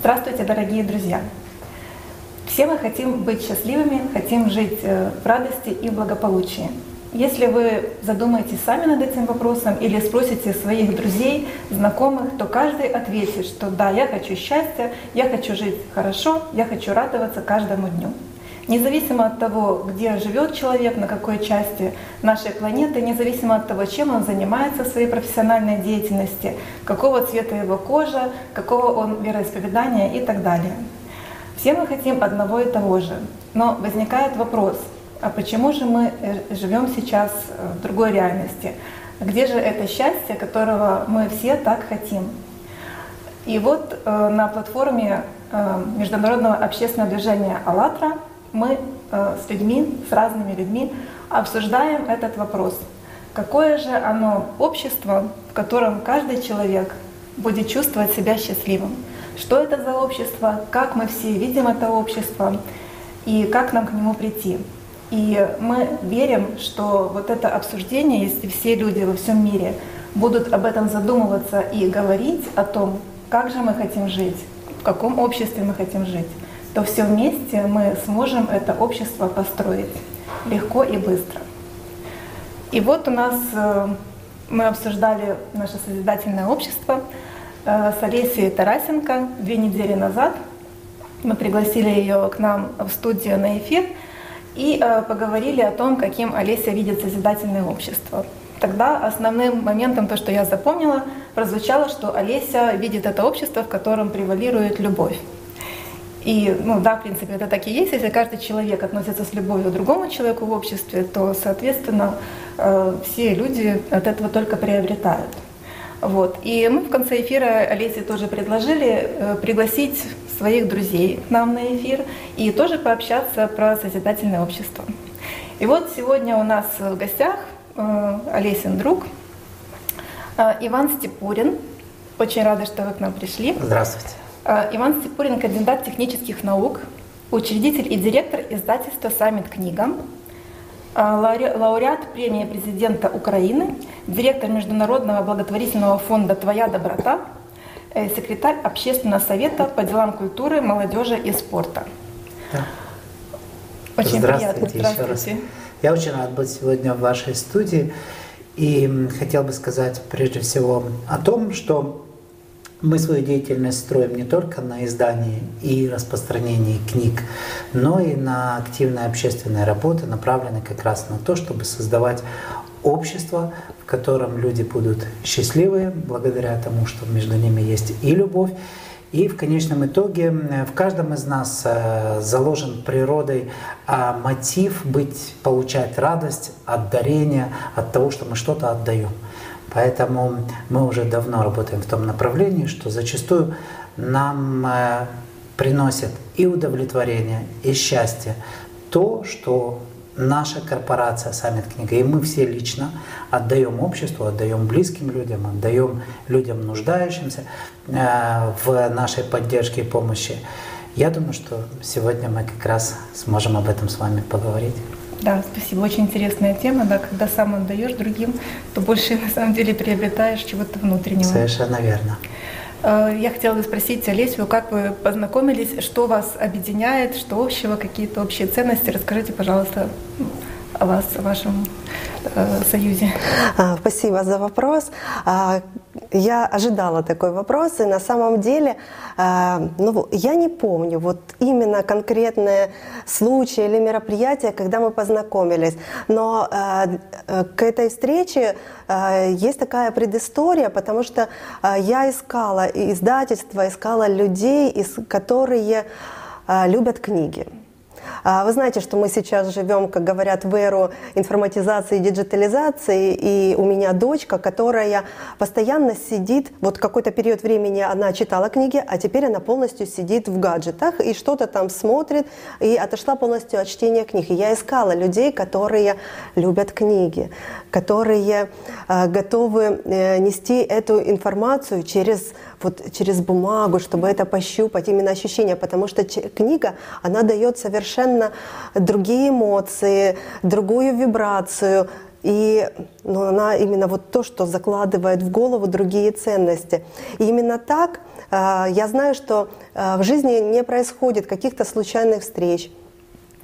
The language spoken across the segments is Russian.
Здравствуйте, дорогие друзья! Все мы хотим быть счастливыми, хотим жить э, в радости и благополучии. Если вы задумаетесь сами над этим вопросом или спросите своих друзей, знакомых, то каждый ответит, что да, я хочу счастья, я хочу жить хорошо, я хочу радоваться каждому дню. Независимо от того, где живет человек, на какой части нашей планеты, независимо от того, чем он занимается в своей профессиональной деятельности, какого цвета его кожа, какого он вероисповедания и так далее. Все мы хотим одного и того же. Но возникает вопрос, а почему же мы э, живем сейчас э, в другой реальности? Где же это счастье, которого мы все так хотим? И вот э, на платформе Международного общественного движения «АЛЛАТРА» мы э, с людьми, с разными людьми обсуждаем этот вопрос. Какое же оно общество, в котором каждый человек будет чувствовать себя счастливым? Что это за общество? Как мы все видим это общество? И как нам к нему прийти? И мы верим, что вот это обсуждение, если все люди во всем мире будут об этом задумываться и говорить о том, как же мы хотим жить, в каком обществе мы хотим жить, то все вместе мы сможем это общество построить легко и быстро. И вот у нас э, мы обсуждали наше созидательное общество э, с Олесей Тарасенко две недели назад. Мы пригласили ее к нам в студию на эфир и э, поговорили о том, каким Олеся видит созидательное общество. Тогда основным моментом, то, что я запомнила, прозвучало, что Олеся видит это общество, в котором превалирует любовь. И, ну да, в принципе, это так и есть. Если каждый человек относится с любовью к другому человеку в обществе, то, соответственно, э, все люди от этого только приобретают. Вот. И мы в конце эфира Олесе тоже предложили э, пригласить своих друзей к нам на эфир и тоже пообщаться про созидательное общество. И вот сегодня у нас в гостях э, Олесин друг Иван Степурин. Очень рада, что вы к нам пришли. Здравствуйте. Э, Иван Степурин, кандидат технических наук, учредитель и директор издательства «Саммит книга», э, лауреат премии президента Украины, директор Международного благотворительного фонда «Твоя доброта», э, секретарь Общественного совета по делам культуры, молодежи и спорта. Да. Очень Здравствуйте, приятно. Здравствуйте. Еще раз. Я очень рад быть сегодня в вашей студии и хотел бы сказать прежде всего о том, что мы свою деятельность строим не только на издании и распространении книг, но и на активной общественной работе, направленной как раз на то, чтобы создавать общество, в котором люди будут счастливы, благодаря тому, что между ними есть и любовь, и в конечном итоге в каждом из нас э, заложен природой а, мотив быть, получать радость от дарения, от того, что мы что-то отдаем. Поэтому мы уже давно работаем в том направлении, что зачастую нам э, приносит и удовлетворение, и счастье то, что наша корпорация Саммит Книга, и мы все лично отдаем обществу, отдаем близким людям, отдаем людям нуждающимся э, в нашей поддержке и помощи. Я думаю, что сегодня мы как раз сможем об этом с вами поговорить. Да, спасибо. Очень интересная тема. Да, когда сам отдаешь другим, то больше на самом деле приобретаешь чего-то внутреннего. Совершенно верно. Э, я хотела бы спросить Олесю, как вы познакомились, что вас объединяет, что общего, какие-то общие ценности. Расскажите, пожалуйста, о вас, о вашем э, союзе. А, спасибо за вопрос. А, я ожидала такой вопрос, и на самом деле, а, ну, я не помню вот именно конкретные случаи или мероприятия, когда мы познакомились, но к этой встрече есть такая предыстория, потому что я искала издательства, искала людей, которые любят книги. А, вы знаете, что мы сейчас живем, как говорят, в эру информатизации и диджитализации, и у меня дочка, которая постоянно сидит, вот какой-то период времени она читала книги, а теперь она полностью сидит в гаджетах и что-то там смотрит, и отошла полностью от чтения книг. И я искала людей, которые любят книги, которые э, готовы э, нести эту информацию через вот через бумагу, чтобы это пощупать, именно ощущения, потому что книга, она дает совершенно другие эмоции, другую вибрацию, и ну, она именно вот то, что закладывает в голову другие ценности. И именно так э, я знаю, что э, в жизни не происходит каких-то случайных встреч.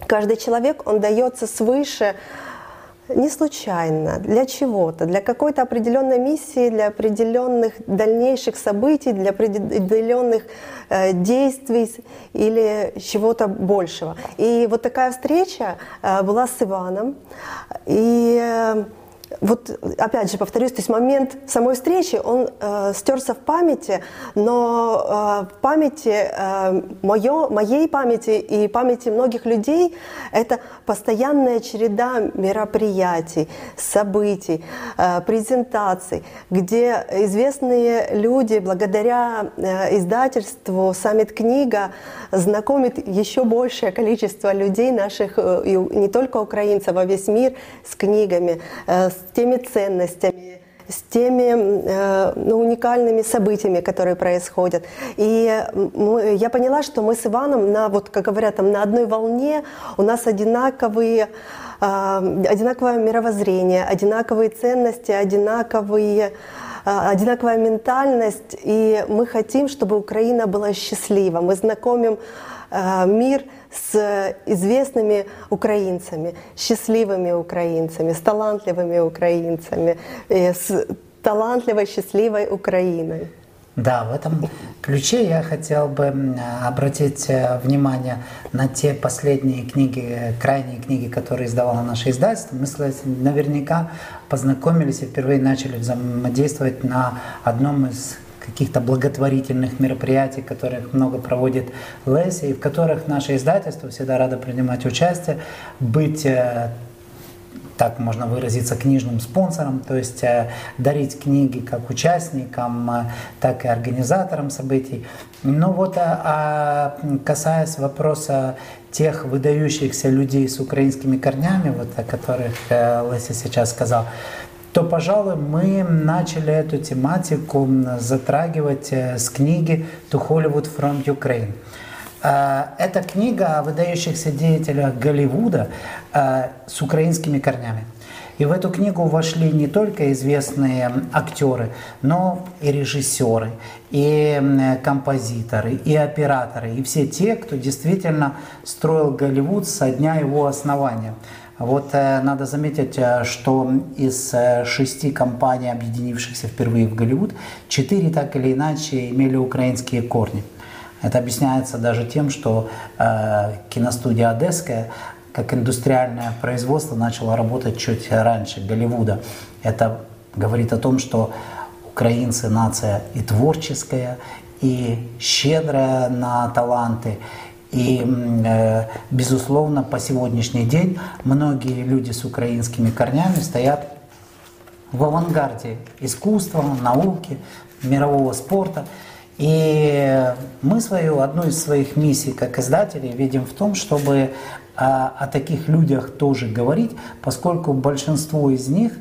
Каждый человек, он дается свыше не случайно, для чего-то, для какой-то определенной миссии, для определенных дальнейших событий, для определенных э, действий или чего-то большего. И вот такая встреча э, была с Иваном. И э, вот опять же повторюсь, то есть момент самой встречи, он э, стерся в памяти, но э, в памяти э, моё, моей памяти и памяти многих людей это постоянная череда мероприятий, событий, э, презентаций, где известные люди благодаря э, издательству «Саммит книга» знакомит еще большее количество людей наших, э, и не только украинцев, а весь мир с книгами, э, с теми ценностями, с теми э, ну, уникальными событиями, которые происходят. И мы, я поняла, что мы с Иваном на, вот, как говорят, там, на одной волне, у нас одинаковые, э, одинаковое мировоззрение, одинаковые ценности, одинаковые э, одинаковая ментальность, и мы хотим, чтобы Украина была счастлива. Мы знакомим э, мир с известными украинцами, счастливыми украинцами, с талантливыми украинцами, э, с талантливой, счастливой Украиной. Да, в этом ключе я хотел бы обратить э, внимание на те последние книги, крайние книги, которые издавало наше издательство. Мы наверняка познакомились и впервые начали взаимодействовать на одном из каких-то благотворительных мероприятий, которых много проводит Леси, и в которых наше издательство всегда радо принимать участие, быть э, так можно выразиться, книжным спонсором, то есть э, дарить книги как участникам, э, так и организаторам событий. Но вот а, касаясь вопроса тех выдающихся людей с украинскими корнями, вот о которых Леся сейчас сказал, то, пожалуй, мы начали эту тематику затрагивать э, с книги «To Hollywood from Ukraine». Э, это книга о выдающихся деятелях Голливуда э, с украинскими корнями. И в эту книгу вошли не только известные актеры, но и режиссеры, и композиторы, и операторы, и все те, кто действительно строил Голливуд со дня его основания. Вот э, надо заметить, э, что из э, шести компаний, объединившихся впервые в Голливуд, четыре так или иначе имели украинские корни. Это объясняется даже тем, что э, киностудия Одесская как индустриальное производство начала работать чуть раньше Голливуда. Это говорит о том, что украинцы нация и творческая, и щедрая на таланты, и, э, безусловно, по сегодняшний день многие люди с украинскими корнями стоят в авангарде искусства, науки, мирового спорта. И мы свою, одну из своих миссий как издатели видим в том, чтобы о, о таких людях тоже говорить, поскольку большинство из них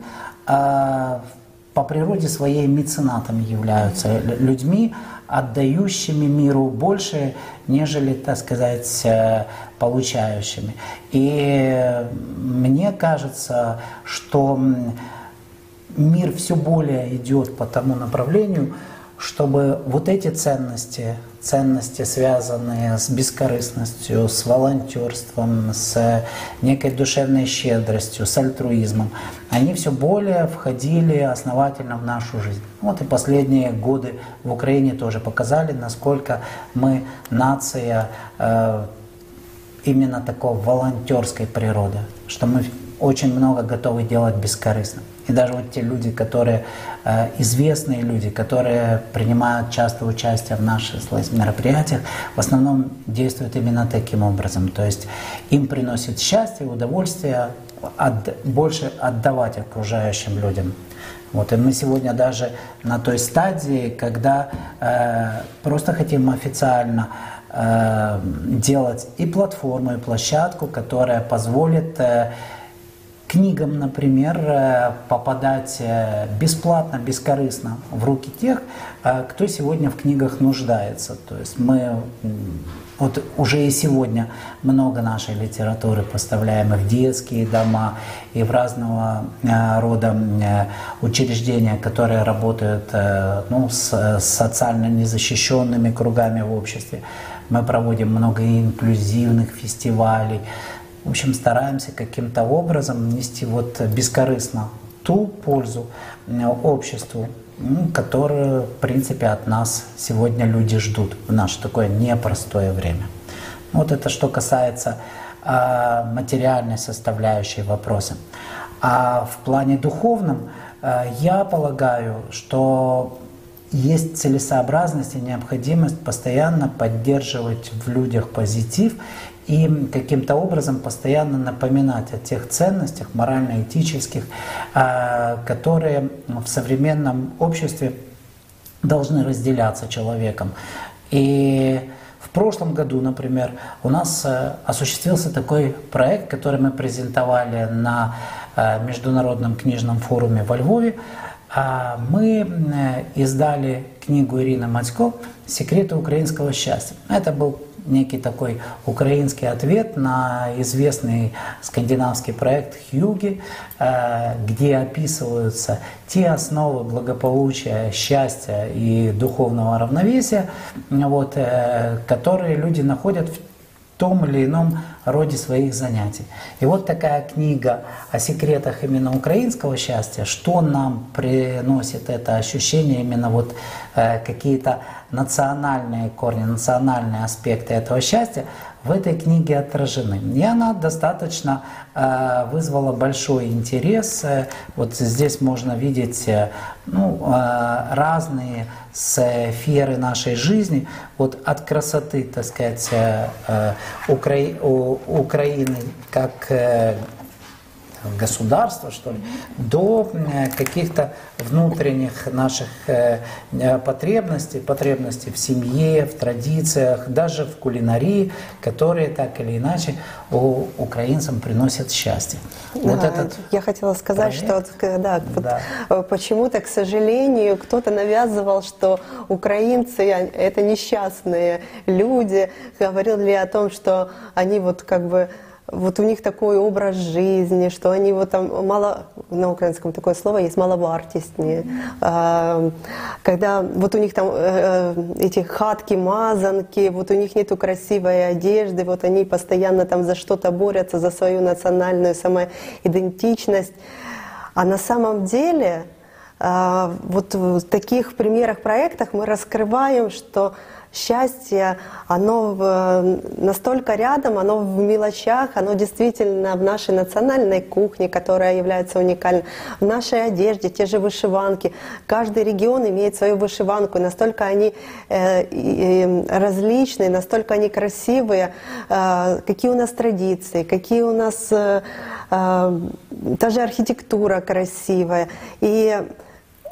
по природе своей меценатами являются людьми, отдающими миру больше, нежели, так сказать, э, получающими. И мне кажется, что мир все более идет по тому направлению, чтобы вот эти ценности, ценности, связанные с бескорыстностью, с волонтерством, с некой душевной щедростью, с альтруизмом, они все более входили основательно в нашу жизнь. Вот и последние годы в Украине тоже показали, насколько мы нация э, именно такой волонтерской природы, что мы очень много готовы делать бескорыстно. И даже вот те люди, которые э, известные люди, которые принимают часто участие в наших мероприятиях, в основном действуют именно таким образом. То есть им приносит счастье, удовольствие от, больше отдавать окружающим людям. Вот, и мы сегодня даже на той стадии, когда э, просто хотим официально э, делать и платформу, и площадку, которая позволит э, книгам, например, э, попадать э, бесплатно, бескорыстно в руки тех, э, кто сегодня в книгах нуждается. То есть мы вот уже и сегодня много нашей литературы поставляем и в детские дома, и в разного рода учреждения, которые работают ну, с социально незащищенными кругами в обществе. Мы проводим много инклюзивных фестивалей, в общем, стараемся каким-то образом нести вот бескорыстно ту пользу обществу, которую, в принципе, от нас сегодня люди ждут в наше такое непростое время. Вот это что касается э, материальной составляющей вопроса. А в плане духовном э, я полагаю, что есть целесообразность и необходимость постоянно поддерживать в людях позитив и каким-то образом постоянно напоминать о тех ценностях морально-этических, а, которые в современном обществе должны разделяться человеком. И в прошлом году, например, у нас э, осуществился такой проект, который мы презентовали на э, Международном книжном форуме во Львове. А, мы э, издали книгу Ирины Матько «Секреты украинского счастья». Это был некий такой украинский ответ на известный скандинавский проект Хьюги, э, где описываются те основы благополучия, счастья и духовного равновесия, вот, э, которые люди находят в том или ином роде своих занятий. И вот такая книга о секретах именно украинского счастья, что нам приносит это ощущение, именно вот э, какие-то национальные корни, национальные аспекты этого счастья в этой книге отражены. И она достаточно э, вызвала большой интерес. Вот здесь можно видеть э, ну, э, разные сферы нашей жизни, вот от красоты, так сказать, э, э Укра... Украины как э, государства, что ли, до э, каких-то внутренних наших э, э, потребностей, потребностей в семье, в традициях, даже в кулинарии, которые так или иначе у украинцам приносят счастье. Да, вот этот я хотела сказать, проект, что да, да. Вот почему-то, к сожалению, кто-то навязывал, что украинцы это несчастные люди, говорили о том, что они вот как бы вот у них такой образ жизни, что они вот там мало, на украинском такое слово есть, маловартістні. А, когда вот у них там э, э, эти хатки, мазанки, вот у них нету красивой одежды, вот они постоянно там за что-то борются, за свою национальную самоидентичность. А на самом деле а, вот в таких примерах, проектах мы раскрываем, что счастье, оно настолько рядом, оно в мелочах, оно действительно в нашей национальной кухне, которая является уникальной, в нашей одежде, те же вышиванки. Каждый регион имеет свою вышиванку, настолько они э, различные, настолько они красивые, э, какие у нас традиции, какие у нас э, та же архитектура красивая. И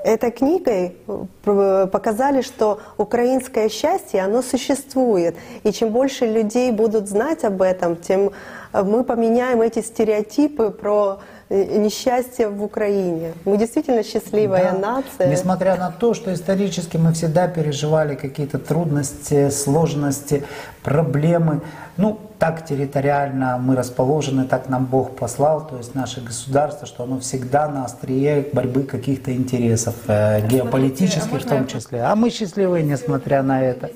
этой книгой э, показали, что украинское счастье, оно существует. И чем больше людей будут знать об этом, тем э, мы поменяем эти стереотипы про э, несчастье в Украине. Мы действительно счастливая да. нация. Несмотря на то, что исторически мы всегда переживали какие-то трудности, сложности, проблемы, ну, так территориально мы расположены, так нам Бог послал, то есть наше государство, что оно всегда на острие борьбы каких-то интересов, э, геополитических а в том числе. А мы счастливы, несмотря на это.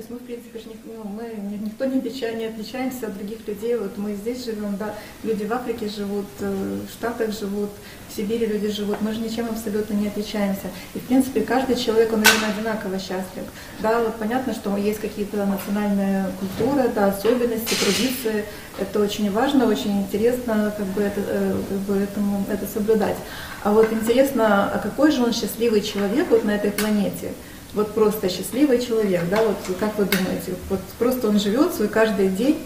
Есть мы, в принципе, ну, мы никто не, отличаем, не отличаемся от других людей. Вот мы здесь живем, да, люди в Африке живут, э, в Штатах живут, в Сибири люди живут. Мы же ничем абсолютно не отличаемся. И, в принципе, каждый человек, он, наверное, одинаково счастлив. Да, вот понятно, что есть какие-то национальные культуры, да, особенности, традиции. Это очень важно, очень интересно как бы, это, э, как бы этому, это соблюдать. А вот интересно, а какой же он счастливый человек вот на этой планете? Вот просто счастливый человек, да, вот как вы думаете, вот просто он живет свой каждый день,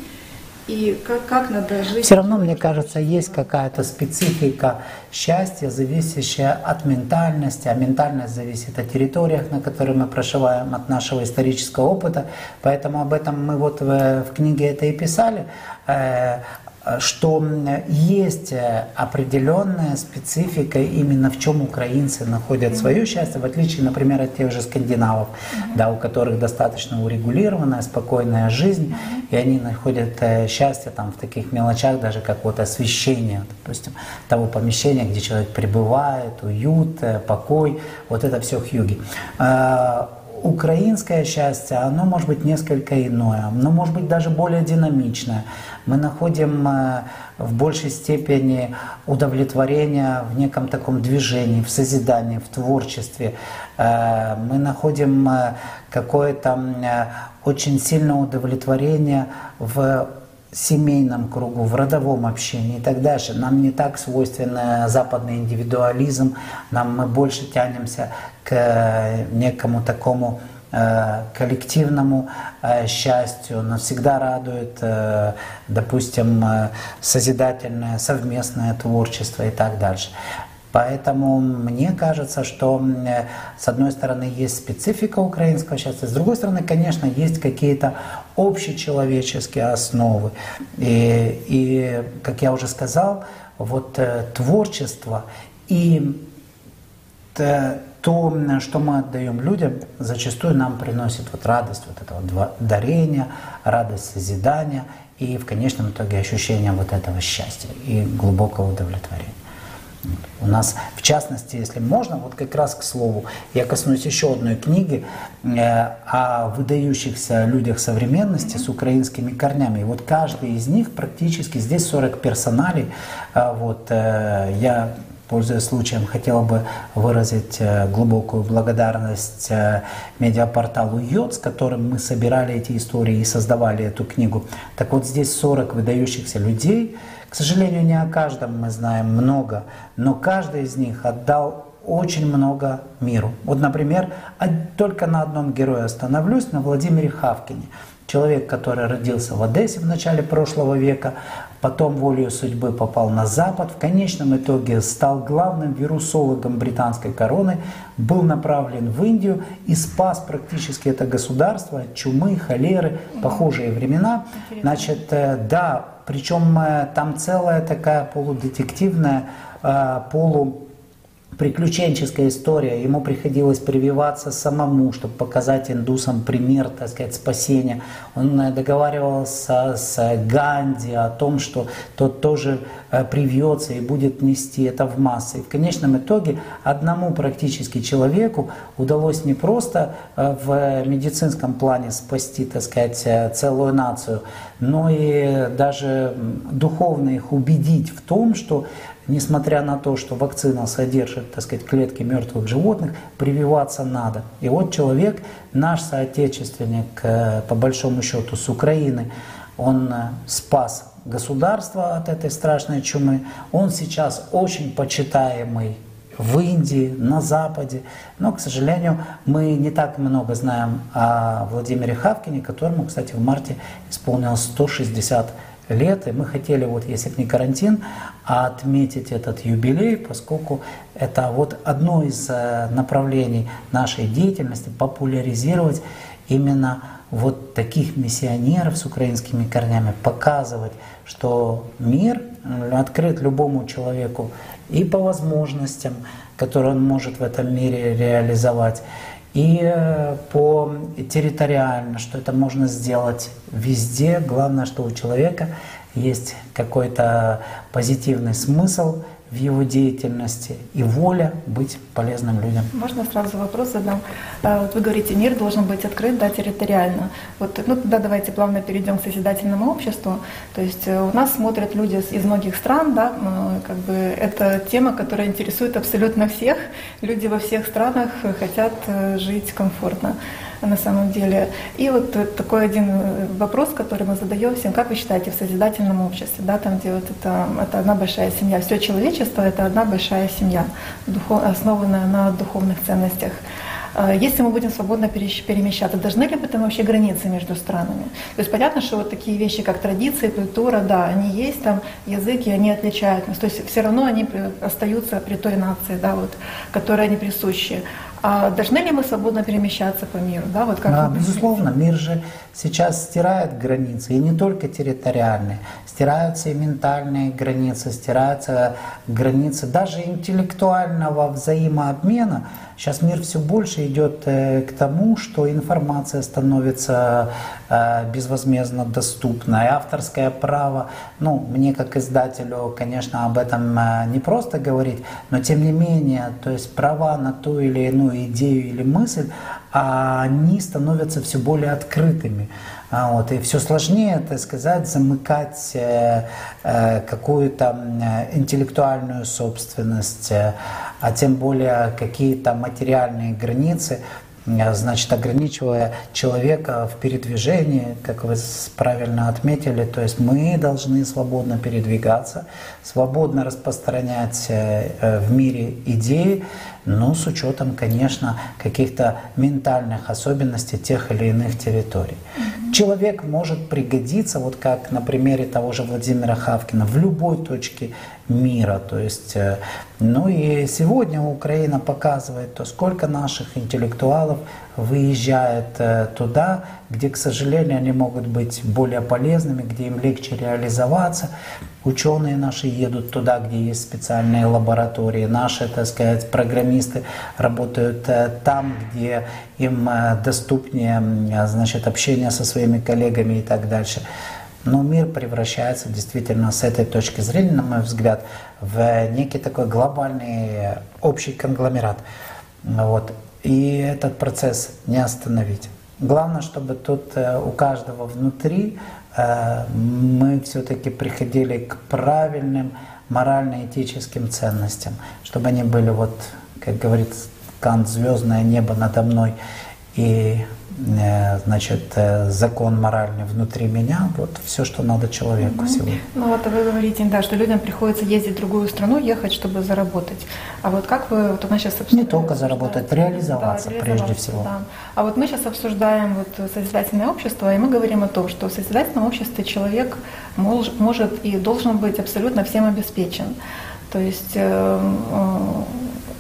и как, как надо жить? Все равно, мне кажется, есть какая-то специфика счастья, зависящая от ментальности, а ментальность зависит от территориях, на которых мы проживаем, от нашего исторического опыта. Поэтому об этом мы вот в, в книге это и писали. Э, что есть э, определенная специфика именно в чем украинцы находят свое счастье, в отличие, например, от тех же скандинавов, да, у которых достаточно урегулированная, спокойная жизнь, и они находят э, счастье там в таких мелочах, даже как вот освещение, допустим, того помещения, где человек пребывает, уют, э, покой, вот это все хьюги. Украинское счастье, оно может быть несколько иное, оно может быть даже более динамичное. Мы находим э, в большей степени удовлетворение в неком таком движении, в созидании, в творчестве. Э, мы находим э, какое-то очень сильное удовлетворение в семейном кругу, в родовом общении и так дальше. Нам не так свойственен западный индивидуализм, нам мы больше тянемся к некому такому Э, коллективному э, счастью, нас всегда радует, э, допустим, созидательное совместное творчество и так дальше. Поэтому мне кажется, что с одной стороны есть специфика украинского счастья, с другой стороны, конечно, есть какие-то общечеловеческие основы. И, и как я уже сказал, вот творчество и то, что мы отдаем людям, зачастую нам приносит вот радость вот этого дарения, радость созидания и в конечном итоге ощущение вот этого счастья и глубокого удовлетворения. У нас, в частности, если можно, вот как раз к слову, я коснусь еще одной книги э, о выдающихся людях современности с украинскими корнями. И вот каждый из них практически, здесь 40 персоналей, э, вот э, я Пользуясь случаем, хотел бы выразить э, глубокую благодарность э, медиапорталу Йод, которым мы собирали эти истории и создавали эту книгу. Так вот, здесь 40 выдающихся людей. К сожалению, не о каждом мы знаем много, но каждый из них отдал очень много миру. Вот, например, только на одном герое остановлюсь, на Владимире Хавкине. Человек, который родился в Одессе в начале прошлого века, потом волею судьбы попал на Запад, в конечном итоге стал главным вирусологом британской короны, был направлен в Индию и спас практически это государство от чумы, холеры, похожие времена. Значит, э, да, причем э, там целая такая полудетективная, э, полу приключенческая история. Ему приходилось прививаться самому, чтобы показать индусам пример, так сказать, спасения. Он э, договаривался с Ганди о том, что тот тоже э, привьется и будет нести это в массы. И в конечном итоге одному практически человеку удалось не просто э, в медицинском плане спасти, так сказать, целую нацию, но и даже духовно их убедить в том, что несмотря на то, что вакцина содержит, так сказать, клетки мертвых животных, прививаться надо. И вот человек, наш соотечественник, э, по большому счету, с Украины, он э, спас государство от этой страшной чумы. Он сейчас очень почитаемый в Индии, на Западе. Но, к сожалению, мы не так много знаем о Владимире Хавкине, которому, кстати, в марте исполнилось 160 лет, и мы хотели, вот если бы не карантин, отметить этот юбилей, поскольку это вот одно из э, направлений нашей деятельности, популяризировать именно вот таких миссионеров с украинскими корнями, показывать, что мир открыт любому человеку и по возможностям, которые он может в этом мире реализовать, и э, по территориально, что это можно сделать везде. Главное, что у человека есть какой-то позитивный смысл, в его деятельности и воля быть полезным людям. Можно сразу вопрос задам? А, вот вы говорите, мир должен быть открыт, да, территориально. Вот, ну, тогда давайте плавно перейдем к созидательному обществу. То есть э, у нас смотрят люди из многих стран, да, как бы это тема, которая интересует абсолютно всех. Люди во всех странах хотят э, жить комфортно на самом деле. И вот такой один э, вопрос, который мы задаем всем, как вы считаете, в созидательном обществе, да, там, где вот это, это одна большая семья, все человечество — это одна большая семья, духов, основанная на духовных ценностях. А если мы будем свободно перемещаться, должны ли быть там вообще границы между странами? То есть понятно, что вот такие вещи, как традиции, культура, да, они есть, там языки, они отличают нас. То есть все равно они остаются при той нации, да, вот, которой они присущи. А должны ли мы свободно перемещаться по миру? Да, вот как да, безусловно, мир же сейчас стирает границы, и не только территориальные, стираются и ментальные границы, стираются границы даже интеллектуального взаимообмена. Сейчас мир все больше идет э, к тому, что информация становится э, безвозмездно доступной. Авторское право, ну, мне как издателю, конечно, об этом э, не просто говорить, но тем не менее, то есть права на ту или иную идею или мысль, они становятся все более открытыми. А, вот, и все сложнее, так сказать, замыкать э, э, какую-то интеллектуальную собственность, э, а тем более какие-то материальные границы, значит, ограничивая человека в передвижении, как вы правильно отметили, то есть мы должны свободно передвигаться, свободно распространять в мире идеи, но с учетом, конечно, каких-то ментальных особенностей тех или иных территорий. Mm-hmm. Человек может пригодиться, вот как на примере того же Владимира Хавкина, в любой точке мира. То есть, э, ну и сегодня Украина показывает, то сколько наших интеллектуалов выезжает э, туда, где, к сожалению, они могут быть более полезными, где им легче реализоваться. Ученые наши едут туда, где есть специальные лаборатории. Наши, так сказать, программисты работают э, там, где им доступнее значит, общение со своими коллегами и так дальше. Но мир превращается действительно с этой точки зрения, на мой взгляд, в некий такой глобальный общий конгломерат. Вот. И этот процесс не остановить. Главное, чтобы тут э, у каждого внутри э, мы все-таки приходили к правильным морально-этическим ценностям, чтобы они были вот, как говорит Кант, звездное небо надо мной и значит, э, закон моральный внутри меня, вот все, что надо человеку mm-hmm. сегодня. Ну вот вы говорите, да, что людям приходится ездить в другую страну, ехать, чтобы заработать. А вот как вы, вот у нас сейчас обсуждаем... Не только заработать, реализоваться, да, реализоваться прежде всего. Да. А вот мы сейчас обсуждаем вот созидательное общество, и мы говорим о том, что в созидательном обществе человек мож, может и должен быть абсолютно всем обеспечен. То есть э,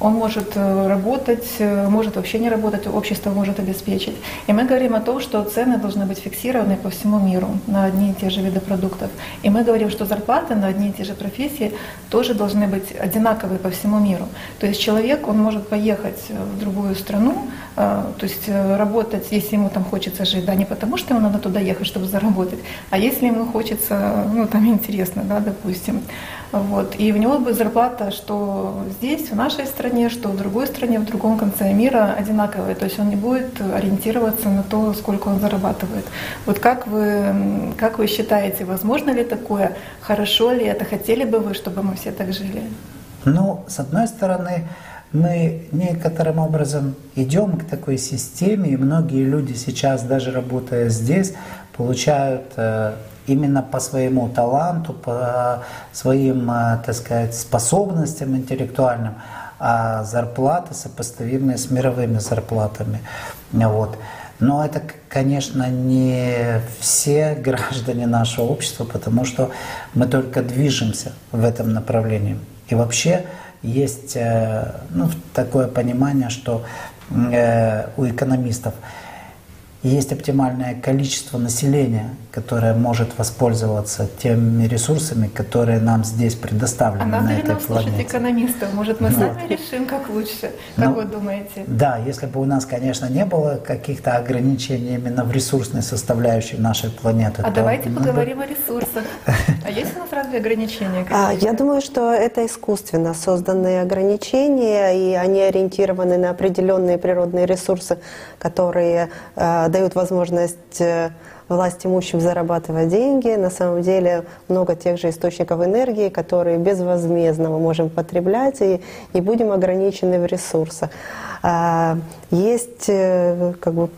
он может э, работать, э, может вообще не работать, общество может обеспечить. И мы говорим о том, что цены должны быть фиксированы по всему миру на одни и те же виды продуктов. И мы говорим, что зарплаты на одни и те же профессии тоже должны быть одинаковые по всему миру. То есть человек, он может поехать в другую страну, э, то есть работать, если ему там хочется жить, да, не потому что ему надо туда ехать, чтобы заработать, а если ему хочется, ну там интересно, да, допустим, вот. И у него будет зарплата, что здесь, в нашей стране, что в другой стране, в другом конце мира одинаковая. То есть он не будет ориентироваться на то, сколько он зарабатывает. Вот как вы, как вы считаете, возможно ли такое? Хорошо ли это? Хотели бы вы, чтобы мы все так жили? Ну, с одной стороны, мы некоторым образом идем к такой системе, и многие люди сейчас, даже работая здесь, получают э, именно по своему таланту, по своим, э, так сказать, способностям интеллектуальным, а зарплаты сопоставимые с мировыми зарплатами. Вот. Но это, конечно, не все граждане нашего общества, потому что мы только движемся в этом направлении. И вообще есть э, ну, такое понимание, что э, у экономистов есть оптимальное количество населения, которое может воспользоваться теми ресурсами, которые нам здесь предоставлены а надо на этой нам планете. слушать экономистов? Может, мы ну, сами решим, как лучше? Как ну, вы думаете? Да, если бы у нас, конечно, не было каких-то ограничений именно в ресурсной составляющей нашей планеты. А давайте поговорим бы... о ресурсах. А есть у нас разве ограничения? А, я думаю, что это искусственно созданные ограничения, и они ориентированы на определенные природные ресурсы, которые э, дают возможность э, власть имущим зарабатывать деньги. На самом деле много тех же источников энергии, которые безвозмездно мы можем потреблять и не будем ограничены в ресурсах. А, есть э, как бы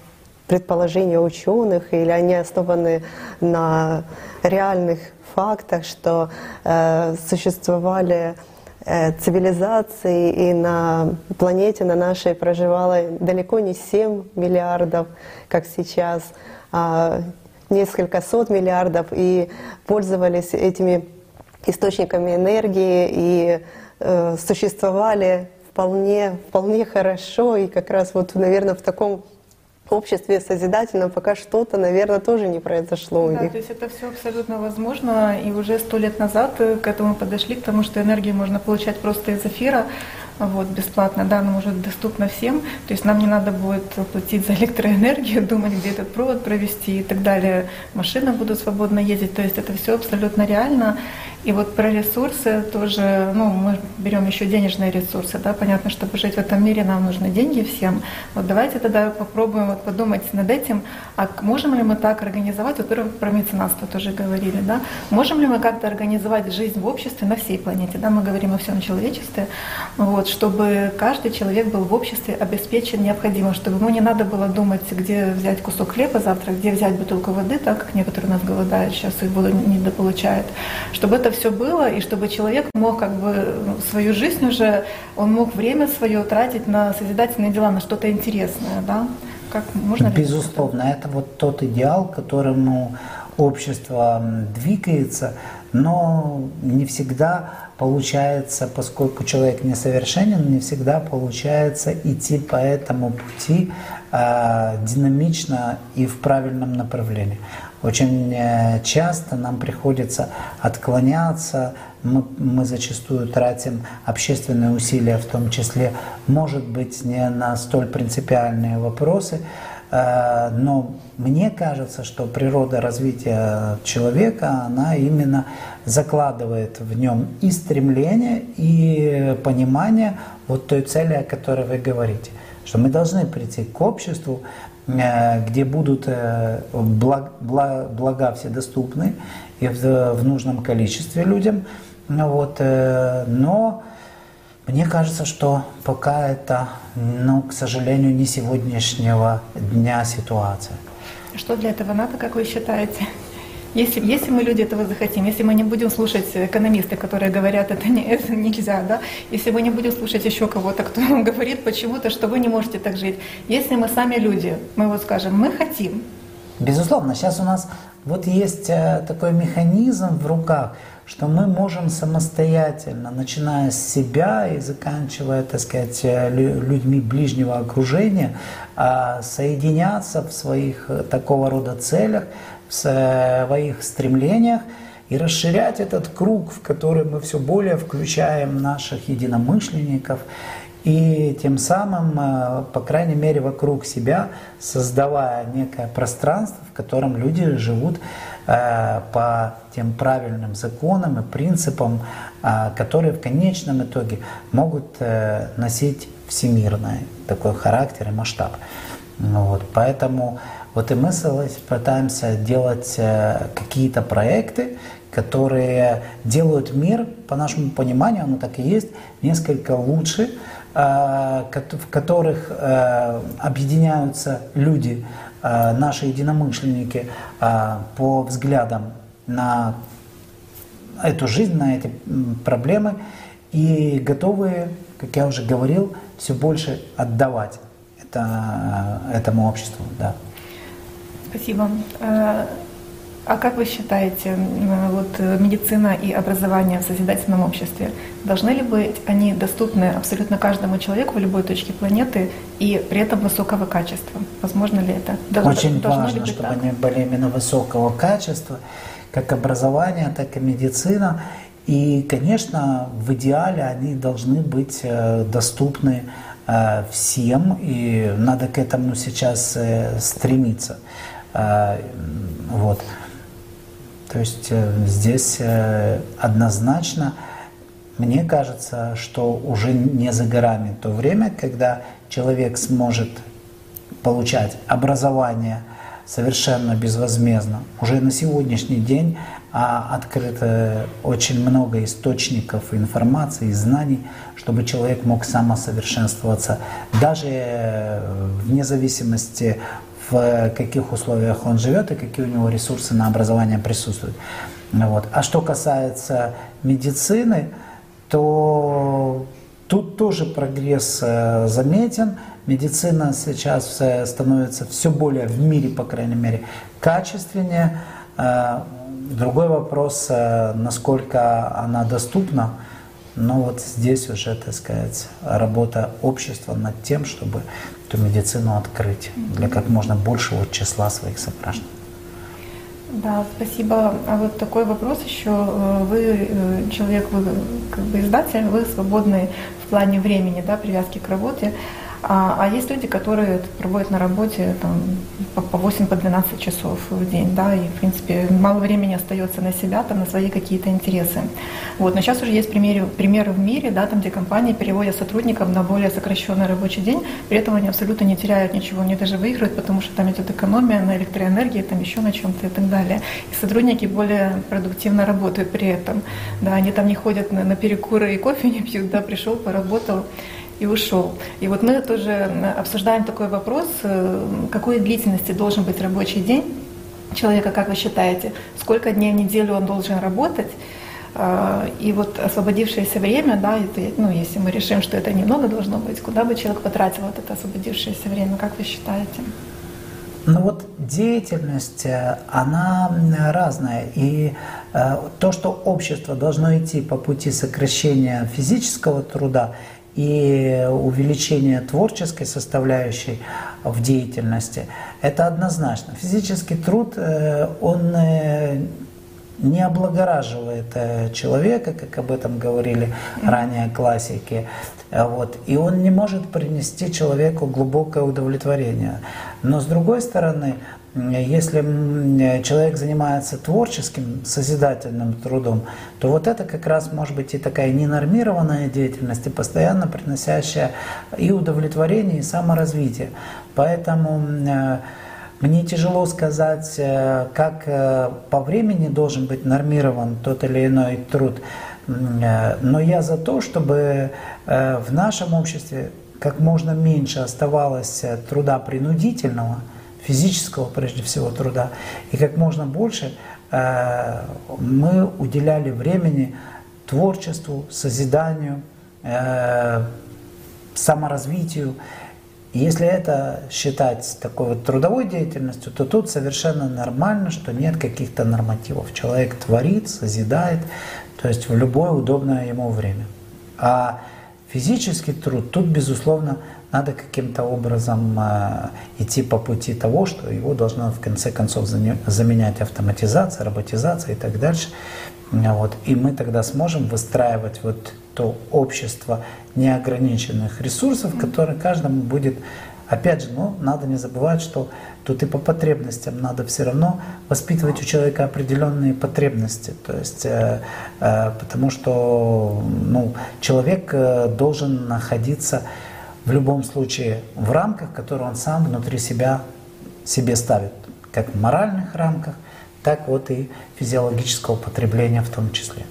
предположения ученых, или они основаны на реальных фактах, что э, существовали цивилизации и на планете, на нашей проживало далеко не 7 миллиардов, как сейчас, а несколько сот миллиардов, и пользовались этими источниками энергии и э, существовали вполне, вполне хорошо, и как раз вот, наверное, в таком обществе созидательном пока что-то, наверное, тоже не произошло у да, то есть это все абсолютно возможно, и уже сто лет назад к этому подошли, к тому, что энергию можно получать просто из эфира, вот, бесплатно, да, она уже доступна всем, то есть нам не надо будет платить за электроэнергию, думать, где этот провод провести и так далее, машины будут свободно ездить, то есть это все абсолютно реально, и вот про ресурсы тоже, ну, мы берем еще денежные ресурсы, да, понятно, чтобы жить в этом мире, нам нужны деньги всем. Вот давайте тогда попробуем вот подумать над этим, а можем ли мы так организовать, вот про меценатство тоже говорили, да, можем ли мы как-то организовать жизнь в обществе на всей планете, да, мы говорим о всем человечестве, вот, чтобы каждый человек был в обществе обеспечен необходимым, чтобы ему не надо было думать, где взять кусок хлеба завтра, где взять бутылку воды, так как некоторые у нас голодают сейчас и недополучают, чтобы это все было, и чтобы человек мог как бы ну, свою жизнь уже, он мог время свое тратить на созидательные дела, на что-то интересное, да? Как можно Безусловно, ли? это вот тот идеал, к которому общество двигается, но не всегда получается, поскольку человек несовершенен, не всегда получается идти по этому пути э, динамично и в правильном направлении. Очень э, часто нам приходится отклоняться, мы, мы зачастую тратим общественные усилия, в том числе, может быть, не на столь принципиальные вопросы, но мне кажется, что природа развития человека, она именно закладывает в нем и стремление, и понимание вот той цели, о которой вы говорите. Что мы должны прийти к обществу, Э, где будут э, благ, благ, блага все доступны и в, нужном количестве людям. Вот, э, но мне кажется, что пока это, ну, к сожалению, не сегодняшнего дня ситуация. Что для этого надо, как вы считаете? Если, если мы люди этого захотим, если мы не будем слушать экономисты, которые говорят, это, не, это нельзя, да, если мы не будем слушать еще кого-то, кто нам говорит почему-то, что вы не можете так жить, если мы сами люди, мы вот скажем, мы хотим. Безусловно, сейчас у нас вот есть э, такой механизм в руках, что мы можем самостоятельно, начиная с себя и заканчивая, так сказать, э, людьми ближнего окружения, а, соединяться в своих э, такого рода целях, в своих стремлениях и расширять этот круг, в который мы все более включаем наших единомышленников и тем самым, э, по крайней мере, вокруг себя создавая некое пространство, в котором люди живут э, по тем правильным законам и принципам, э, которые в конечном итоге могут носить всемирный такой характер и масштаб. Вот, поэтому вот и мы пытаемся делать э, какие-то проекты, которые делают мир, по нашему пониманию, оно так и есть, несколько лучше, э, в которых э, объединяются люди, наши единомышленники по взглядам на эту жизнь, на эти проблемы и готовые, как я уже говорил, все больше отдавать это, этому обществу. Да. Спасибо. Э, а как вы считаете, вот э, медицина и образование в созидательном обществе, должны ли быть они доступны абсолютно каждому человеку в любой точке планеты и при этом высокого качества? Возможно ли это? Должно, Очень важно, чтобы так? они были именно высокого качества, как образование, так и медицина. И, конечно, в идеале они должны быть э, доступны всем, и надо к этому сейчас стремиться. Вот. То есть э, здесь э, однозначно, мне кажется, что уже не за горами то время, когда человек сможет получать образование совершенно безвозмездно. Уже на сегодняшний день а, открыто очень много источников информации знаний, чтобы человек мог самосовершенствоваться, даже э, вне зависимости в каких условиях он живет и какие у него ресурсы на образование присутствуют. Вот. А что касается медицины, то тут тоже прогресс э, заметен. Медицина сейчас э, становится все более в мире, по крайней мере, качественнее. Э, другой вопрос, насколько она доступна, Но вот здесь уже, так сказать, работа общества над тем, чтобы эту медицину открыть для как можно большего числа своих сограждан. Да, спасибо. А вот такой вопрос еще. Вы человек, вы как бы издатель, вы свободны в плане времени, да, привязки к работе. А, а есть люди, которые проводят на работе там, по 8 по 12 часов в день, да, и, в принципе, мало времени остается на себя, там, на свои какие-то интересы. Вот. Но сейчас уже есть примеры, примеры в мире, да, там, где компании переводят сотрудников на более сокращенный рабочий день, при этом они абсолютно не теряют ничего, они даже выигрывают, потому что там идет экономия на электроэнергии, там еще на чем-то и так далее. И сотрудники более продуктивно работают при этом. Да, они там не ходят на, на перекуры и кофе не пьют, да, пришел, поработал, и ушел. И вот мы тоже обсуждаем такой вопрос, э, какой длительности должен быть рабочий день человека, как вы считаете, сколько дней в неделю он должен работать, э, и вот освободившееся время, да, это, ну, если мы решим, что это немного должно быть, куда бы человек потратил вот это освободившееся время, как вы считаете? Ну вот деятельность, э, она разная. И то, что общество должно идти по пути сокращения физического труда, и увеличение творческой составляющей в деятельности, это однозначно. Физический труд, э, он э, не облагораживает э, человека, как об этом говорили ранее классики, вот, и он не может принести человеку глубокое удовлетворение. Но с другой стороны, если человек занимается творческим, созидательным трудом, то вот это как раз может быть и такая ненормированная деятельность, и постоянно приносящая и удовлетворение, и саморазвитие. Поэтому э, мне тяжело сказать, э, как э, по времени должен быть нормирован тот или иной труд, но я за то, чтобы в нашем обществе как можно меньше оставалось труда принудительного – физического, прежде всего, труда. И как можно больше э, мы уделяли времени творчеству, созиданию, э, саморазвитию. Если это считать такой вот трудовой деятельностью, то тут совершенно нормально, что нет каких-то нормативов. Человек творит, созидает, то есть в любое удобное ему время. А физический труд, тут, безусловно, надо каким-то образом э, идти по пути того, что его должна в конце концов заменять автоматизация, роботизация и так дальше. Вот. И мы тогда сможем выстраивать вот то общество неограниченных ресурсов, которое каждому будет Опять же, ну, надо не забывать, что тут и по потребностям надо все равно воспитывать у человека определенные потребности. То есть, э, э, потому что ну, человек э, должен находиться в любом случае в рамках, которые он сам внутри себя себе ставит, как в моральных рамках, так вот и физиологического потребления в том числе.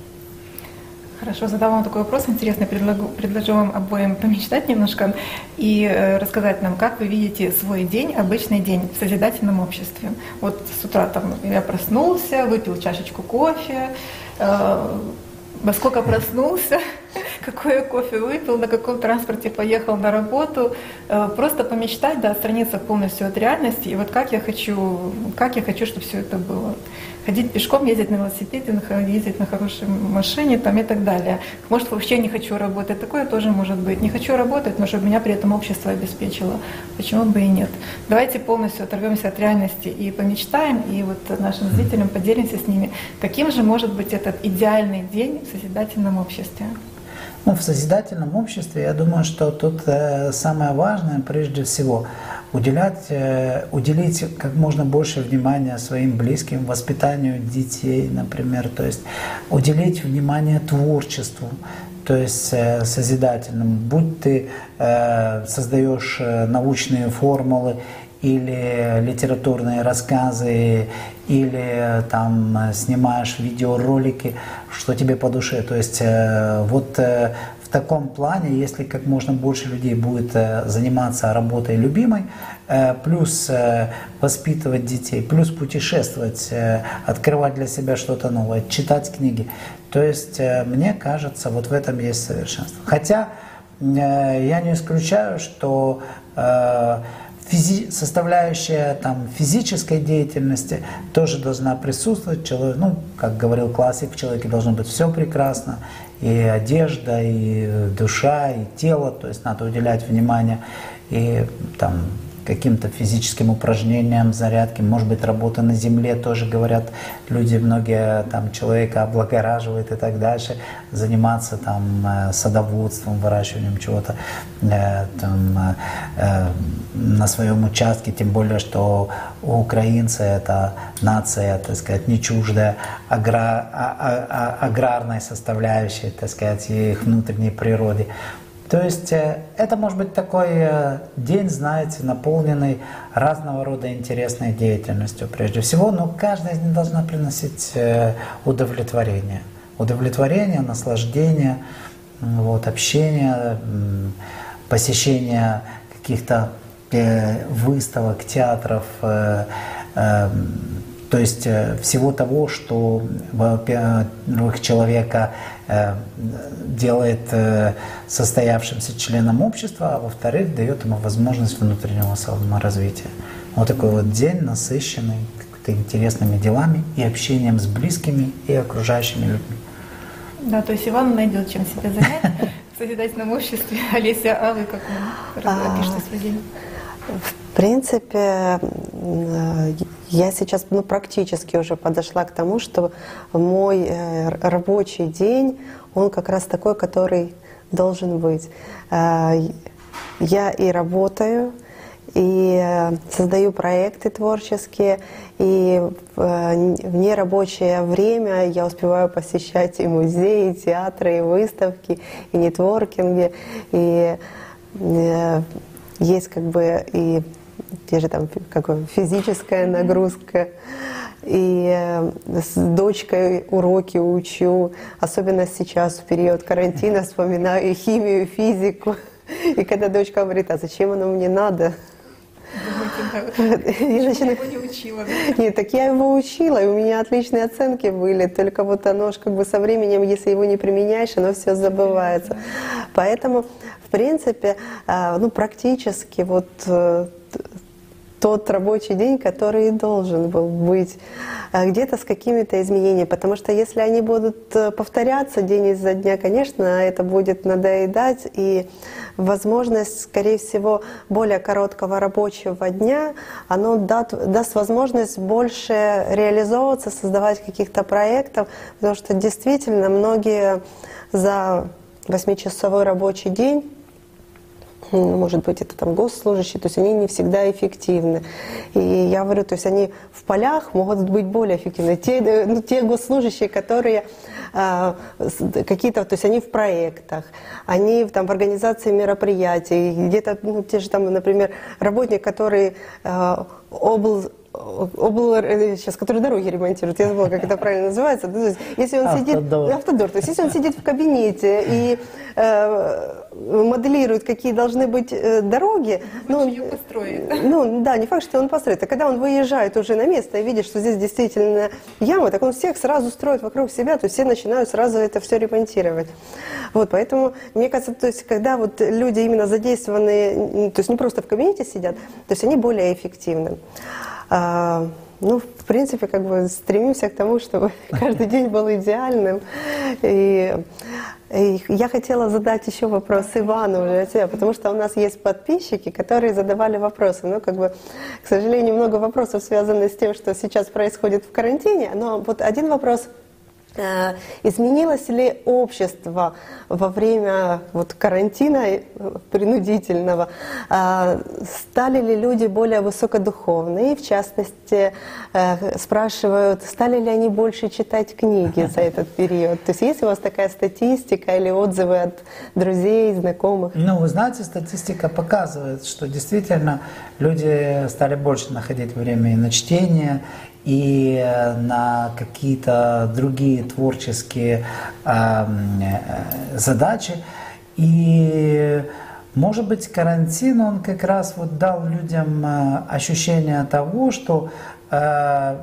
Хорошо, задам вам такой вопрос интересный, предложу, предложу вам обоим помечтать немножко и э, рассказать нам, как вы видите свой день, обычный день в созидательном обществе. Вот с утра там я проснулся, выпил чашечку кофе, э, во сколько проснулся, какое кофе выпил, на каком транспорте поехал на работу, э, просто помечтать, да, отстраниться полностью от реальности, и вот как я хочу, как я хочу, чтобы все это было. Ходить пешком, ездить на велосипеде, ездить на хорошей машине там, и так далее. Может, вообще не хочу работать, такое тоже может быть. Не хочу работать, но чтобы меня при этом общество обеспечило. Почему бы и нет? Давайте полностью оторвемся от реальности и помечтаем, и вот нашим зрителям поделимся с ними, каким же может быть этот идеальный день в созидательном обществе. Ну, в созидательном обществе, я думаю, что тут э, самое важное, прежде всего, уделять, э, уделить как можно больше внимания своим близким, воспитанию детей, например, то есть уделить внимание творчеству, то есть э, созидательным. Будь ты э, создаешь научные формулы или литературные рассказы, или там снимаешь видеоролики, что тебе по душе. То есть вот в таком плане, если как можно больше людей будет э, заниматься работой любимой, плюс воспитывать детей, плюс путешествовать, открывать для себя что-то новое, читать книги. То есть мне кажется, вот в этом есть совершенство. Хотя я не исключаю, что физи составляющая там, физической деятельности тоже должна присутствовать. Человек, ну, как говорил классик, в человеке должно быть все прекрасно, и одежда, и душа, и тело, то есть надо уделять внимание и там каким-то физическим упражнениям, зарядки, может быть, работа на земле, тоже говорят люди, многие там человека облагораживают и так дальше, заниматься там э, садоводством, выращиванием чего-то э, там, э, на своем участке, тем более, что украинцы это нация, так сказать, не чуждая агра, а, а, а, аграрной составляющей, так сказать, их внутренней природе. То есть э, это может быть такой э, день, знаете, наполненный разного рода интересной деятельностью прежде всего, но каждая из них должна приносить э, удовлетворение. Удовлетворение, наслаждение, вот, общение, посещение каких-то выставок, театров, то есть всего того, что, во-первых, человека Э, делает э, состоявшимся членом общества, а во-вторых, дает ему возможность внутреннего саморазвития. Вот такой вот день, насыщенный какими-то интересными делами и общением с близкими и окружающими людьми. Да, то есть Иван найдет, чем себя занять в созидательном обществе. Олеся, а вы как вы опишете свой день? В принципе, я сейчас ну, практически уже подошла к тому, что мой э, рабочий день, он как раз такой, который должен быть. Э, я и работаю, и э, создаю проекты творческие, и в нерабочее время я успеваю посещать и музеи, и театры, и выставки, и нетворкинги, и есть как бы и те же там как физическая нагрузка. И э, с дочкой уроки учу, особенно сейчас в период карантина вспоминаю химию, физику. И когда дочка говорит, а зачем оно мне надо? Я начинаю... его не учила, да? Нет, так я его учила, и у меня отличные оценки были, только вот оно ж как бы со временем, если его не применяешь, оно все забывается. Поэтому, в принципе, э, ну, практически вот э, тот рабочий день, который должен был быть, а где-то с какими-то изменениями. Потому что если они будут э, повторяться день изо дня, конечно, это будет надоедать. И возможность, скорее всего, более короткого рабочего дня, оно даст, даст возможность больше реализовываться, создавать каких-то проектов. Потому что действительно многие за восьмичасовой рабочий день может быть, это там госслужащие, то есть они не всегда эффективны. И я говорю, то есть они в полях могут быть более эффективны. Те, э, ну, те госслужащие, которые а, какие-то, то есть они в проектах, они там в организации мероприятий, где-то, ну, те же там, например, работник, который а, обл обл... сейчас, который дороги ремонтирует, я забыла, как это правильно называется. То есть, если он автодор. сидит, автодор, то есть если он сидит в кабинете и э, моделирует, какие должны быть э, дороги, ну, ее построит. ну да, не факт, что он построит, а когда он выезжает уже на место и видит, что здесь действительно яма, так он всех сразу строит вокруг себя, то есть все начинают сразу это все ремонтировать. Вот, поэтому мне кажется, то есть когда вот люди именно задействованы, то есть не просто в кабинете сидят, то есть они более эффективны. А, ну, в принципе, как бы стремимся к тому, чтобы каждый день был идеальным. И, и я хотела задать еще вопрос Ивану потому что у нас есть подписчики, которые задавали вопросы. Ну, как бы, к сожалению, много вопросов связаны с тем, что сейчас происходит в карантине. Но вот один вопрос – изменилось ли общество во время вот карантина э, принудительного? Э, стали ли люди более высокодуховные? В частности, спрашивают, стали ли они больше читать книги за этот период? То есть есть у вас такая статистика или отзывы от друзей, знакомых? Ну, вы знаете, статистика показывает, что действительно люди стали больше находить время на чтение, и на какие-то другие творческие э, задачи. И может быть, карантин, он как раз вот дал людям э, ощущение того, что э,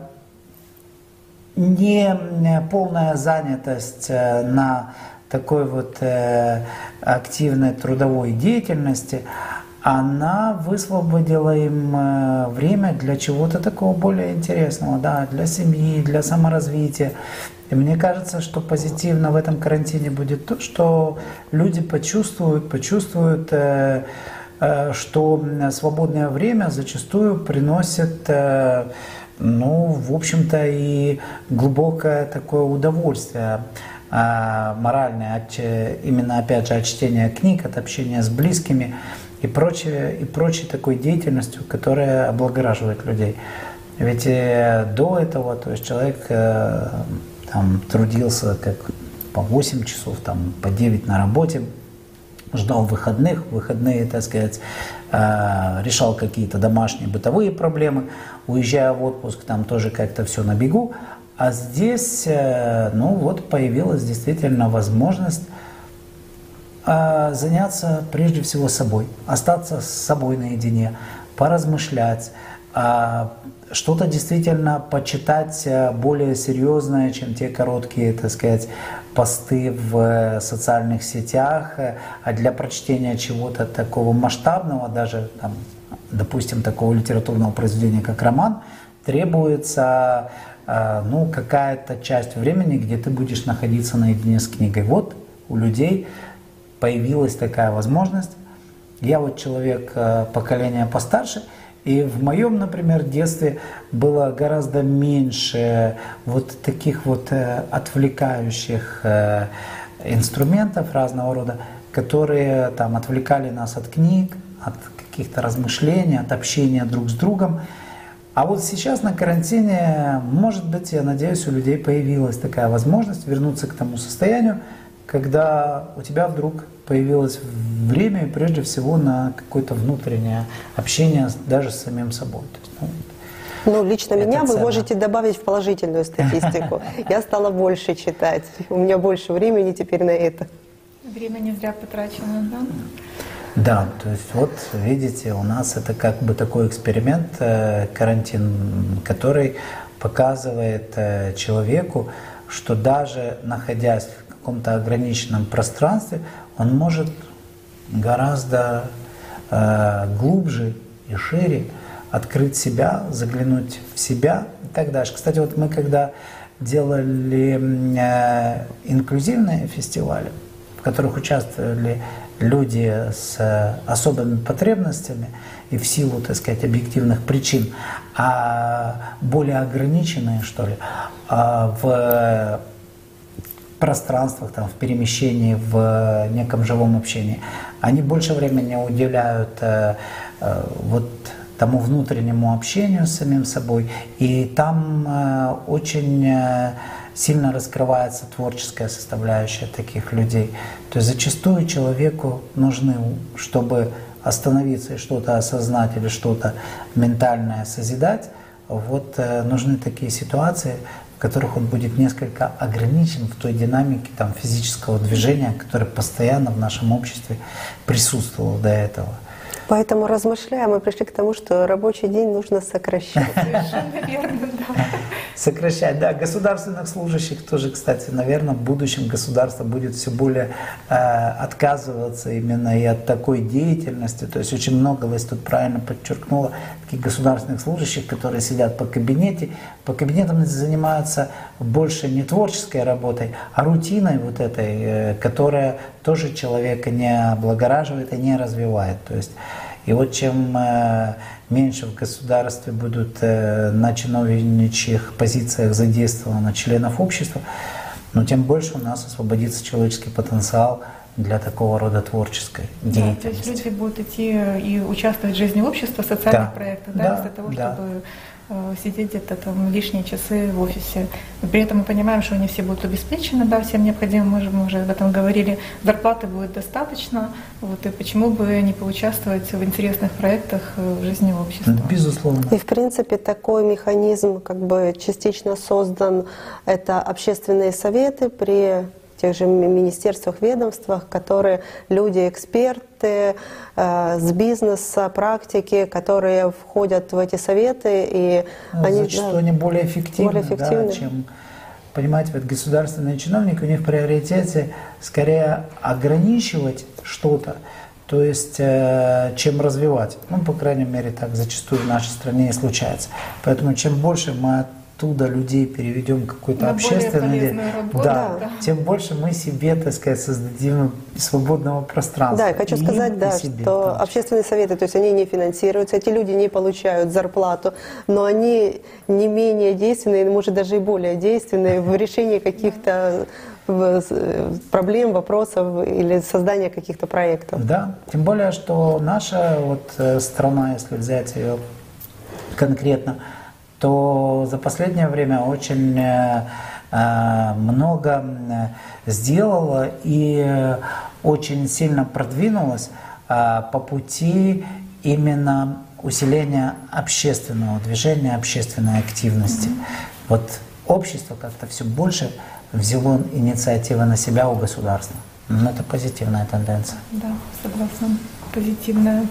не полная занятость на такой вот активной трудовой деятельности, она высвободила им э, время для чего-то такого более интересного, да, для семьи, для саморазвития. И мне кажется, что позитивно в этом карантине будет то, что люди почувствуют, почувствуют, э, э, что свободное время зачастую приносит, ну, в общем-то, и глубокое такое удовольствие моральное, именно опять же от чтения книг, от общения с близкими и прочее, и прочей такой деятельностью, которая облагораживает людей. Ведь э, до этого, то есть человек э, там трудился как по 8 часов, там по 9 на работе, ждал выходных, выходные, так сказать, э, решал какие-то домашние бытовые проблемы, уезжая в отпуск, там тоже как-то все на бегу, а здесь, ну вот, появилась действительно возможность а заняться прежде всего собой, остаться с собой наедине, поразмышлять, а что-то действительно почитать э, более серьезное, чем те короткие, так сказать, посты в социальных сетях, а для прочтения чего-то такого масштабного, даже, там, допустим, такого литературного произведения, как роман, требуется э, ну, какая-то часть времени, где ты будешь находиться наедине с книгой. Вот у людей появилась такая возможность. Я вот человек э, поколения постарше, и в моем, например, детстве было гораздо меньше вот таких вот э, отвлекающих э, инструментов разного рода, которые там отвлекали нас от книг, от каких-то размышлений, от общения друг с другом. А вот сейчас на карантине, может быть, я надеюсь, у людей появилась такая возможность вернуться к тому состоянию, когда у тебя вдруг появилось время, прежде всего, на какое-то внутреннее общение даже с самим собой. То есть, ну, ну, лично меня ценно. вы можете добавить в положительную статистику. Я стала больше читать. У меня больше времени теперь на это. Время не зря потрачено, да? Да, то есть вот видите, у нас это как бы такой эксперимент, э, карантин, который показывает э, человеку, что даже находясь в каком-то ограниченном пространстве, он может гораздо э, глубже и шире открыть себя, заглянуть в себя и так дальше. Кстати, вот мы когда делали э, инклюзивные фестивали, в которых участвовали люди с особыми потребностями и в силу, так сказать, объективных причин, а более ограниченные, что ли, а в пространствах, там, в перемещении, в э, неком живом общении, они больше времени уделяют э, э, вот тому внутреннему общению с самим собой, и там э, очень э, сильно раскрывается творческая составляющая таких людей. То есть зачастую человеку нужны, чтобы остановиться и что-то осознать или что-то ментальное созидать, вот э, нужны такие ситуации, которых он будет несколько ограничен в той динамике там, физического движения, которое постоянно в нашем обществе присутствовало до этого. Поэтому, размышляя, мы пришли к тому, что рабочий день нужно сокращать. Совершенно верно, да. Сокращать, да. Государственных служащих тоже, кстати, наверное, в будущем государство будет все более э, отказываться именно и от такой деятельности. То есть очень много, Лась тут правильно подчеркнула, таких государственных служащих, которые сидят по кабинете, по кабинетам занимаются больше не творческой работой, а рутиной вот этой, э, которая тоже человека не облагораживает и не развивает. То есть и вот чем э, меньше в государстве будут э, на чиновничьих позициях задействовано членов общества, но тем больше у нас освободится человеческий потенциал для такого рода творческой деятельности. Да, то есть люди будут идти и участвовать в жизни общества, в социальных да. проектах, да, да, вместо того, да. чтобы сидеть где-то там лишние часы в офисе. При этом мы понимаем, что они все будут обеспечены, да, всем необходимым, мы, же, мы уже об этом говорили, зарплаты будет достаточно, вот, и почему бы не поучаствовать в интересных проектах э, в жизни общества. Безусловно. И в принципе такой механизм как бы частично создан, это общественные советы при тех же министерствах, ведомствах, которые люди, эксперты э, с бизнеса, практики, которые входят в эти советы. И ну, они, зачастую да, они более эффективны, более эффективны. Да, чем понимаете, вот государственные чиновники, у них в приоритете скорее ограничивать что-то, то есть э, чем развивать. Ну, по крайней мере, так зачастую в нашей стране и случается. Поэтому чем больше мы оттуда людей переведем какой-то общественный, полезную работу, да, да. тем больше мы себе, так сказать, создадим свободного пространства. Да, я хочу сказать, и да, себе что числе. общественные советы, то есть они не финансируются, эти люди не получают зарплату, но они не менее действенные, может даже и более действенные в решении каких-то проблем, вопросов или создания каких-то проектов. Да, тем более, что наша вот э, страна, если взять ее конкретно, то за последнее время очень э, э, много э, сделала и очень сильно продвинулась по пути именно усиления общественного движения, общественной активности. Вот общество как-то все больше взяло инициативы на себя у государства. Ну, это позитивная тенденция. Да, согласна. Позитивная.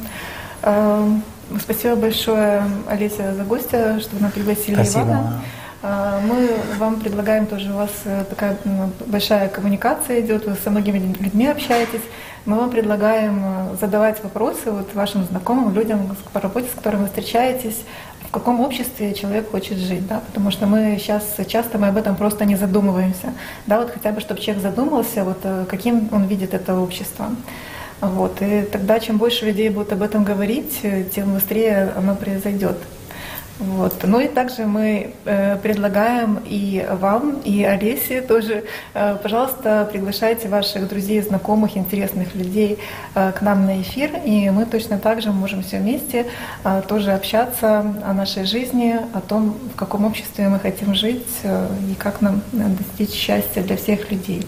Спасибо большое, Олеся, за гостя, что вы нам пригласили Спасибо. Ивана. Э, Мы вам предлагаем тоже, у вас э, такая большая коммуникация идет, вы со многими людьми общаетесь. Мы вам предлагаем э, задавать вопросы вот вашим знакомым, людям по работе, с которыми вы встречаетесь, в каком обществе человек хочет жить, да, потому что мы сейчас часто мы об этом просто не задумываемся, да, вот хотя бы, чтобы человек задумался, вот э, каким он видит это общество. Вот. И тогда, чем больше людей будут об этом говорить, э, тем быстрее оно произойдет. Вот. Ну и также мы э, предлагаем и вам, и Олесе тоже, э, пожалуйста, приглашайте ваших друзей, знакомых, интересных людей э, к нам на эфир, и мы точно так же можем все вместе э, тоже общаться о нашей жизни, о том, в каком обществе мы хотим жить э, и как нам э, достичь счастья для всех людей.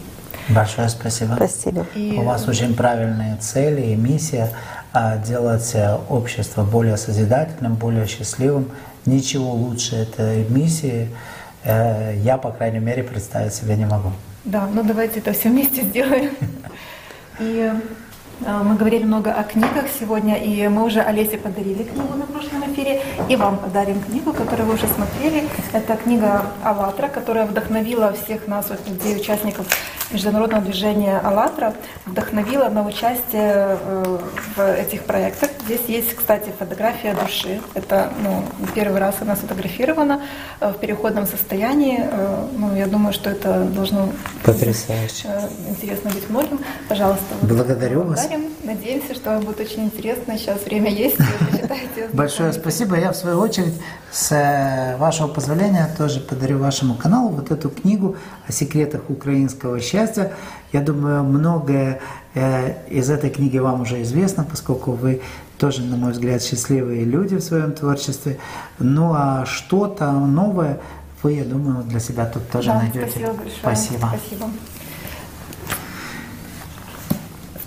Большое спасибо. Спасибо. И У вас очень правильные цели и миссия а, делать э, общество более созидательным, более счастливым. Ничего лучше этой миссии э, я, по крайней мере, представить себе не могу. Да, ну давайте это все вместе сделаем. И э, мы говорили много о книгах сегодня, и мы уже Олесе подарили книгу на прошлом эфире, и вам подарим книгу, которую вы уже смотрели. Это книга «АЛЛАТРА», которая вдохновила всех нас, вот, людей, участников международного движения «АЛЛАТРА», вдохновила на участие э, в этих проектах. Здесь есть, кстати, фотография души. Это ну, первый раз она сфотографирована э, в переходном состоянии. Э, Ну, я думаю, что это должно Потрясающе. Интересно быть многим. Пожалуйста. Благодарю вас. благодарим. Надеемся, что вам будет очень интересно. Сейчас время есть. Большое спасибо. Я, в свою очередь, с вашего позволения, тоже подарю вашему каналу вот эту книгу о секретах украинского счастья. Я думаю, многое э, из этой книги вам уже известно, поскольку вы тоже, на мой взгляд, счастливые люди в своем творчестве. Ну а что-то новое вы, я думаю, для себя тут тоже Да, найдете. Спасибо большое. Спасибо. Спасибо.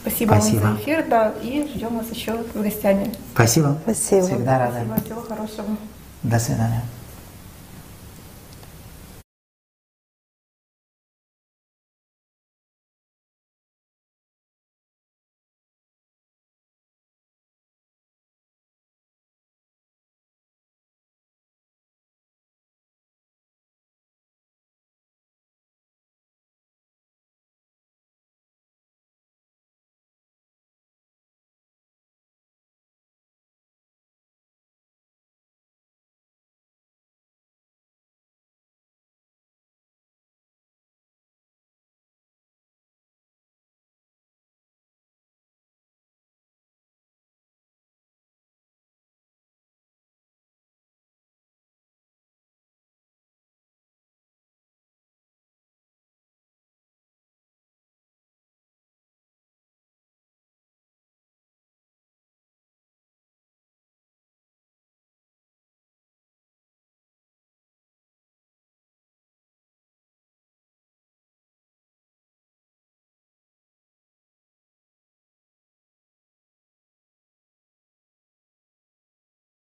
Спасибо, Спасибо. вам за эфир, да, и ждем вас еще с гостями. Спасибо. Спасибо. Всегда рада. Спасибо, всего хорошего. До свидания.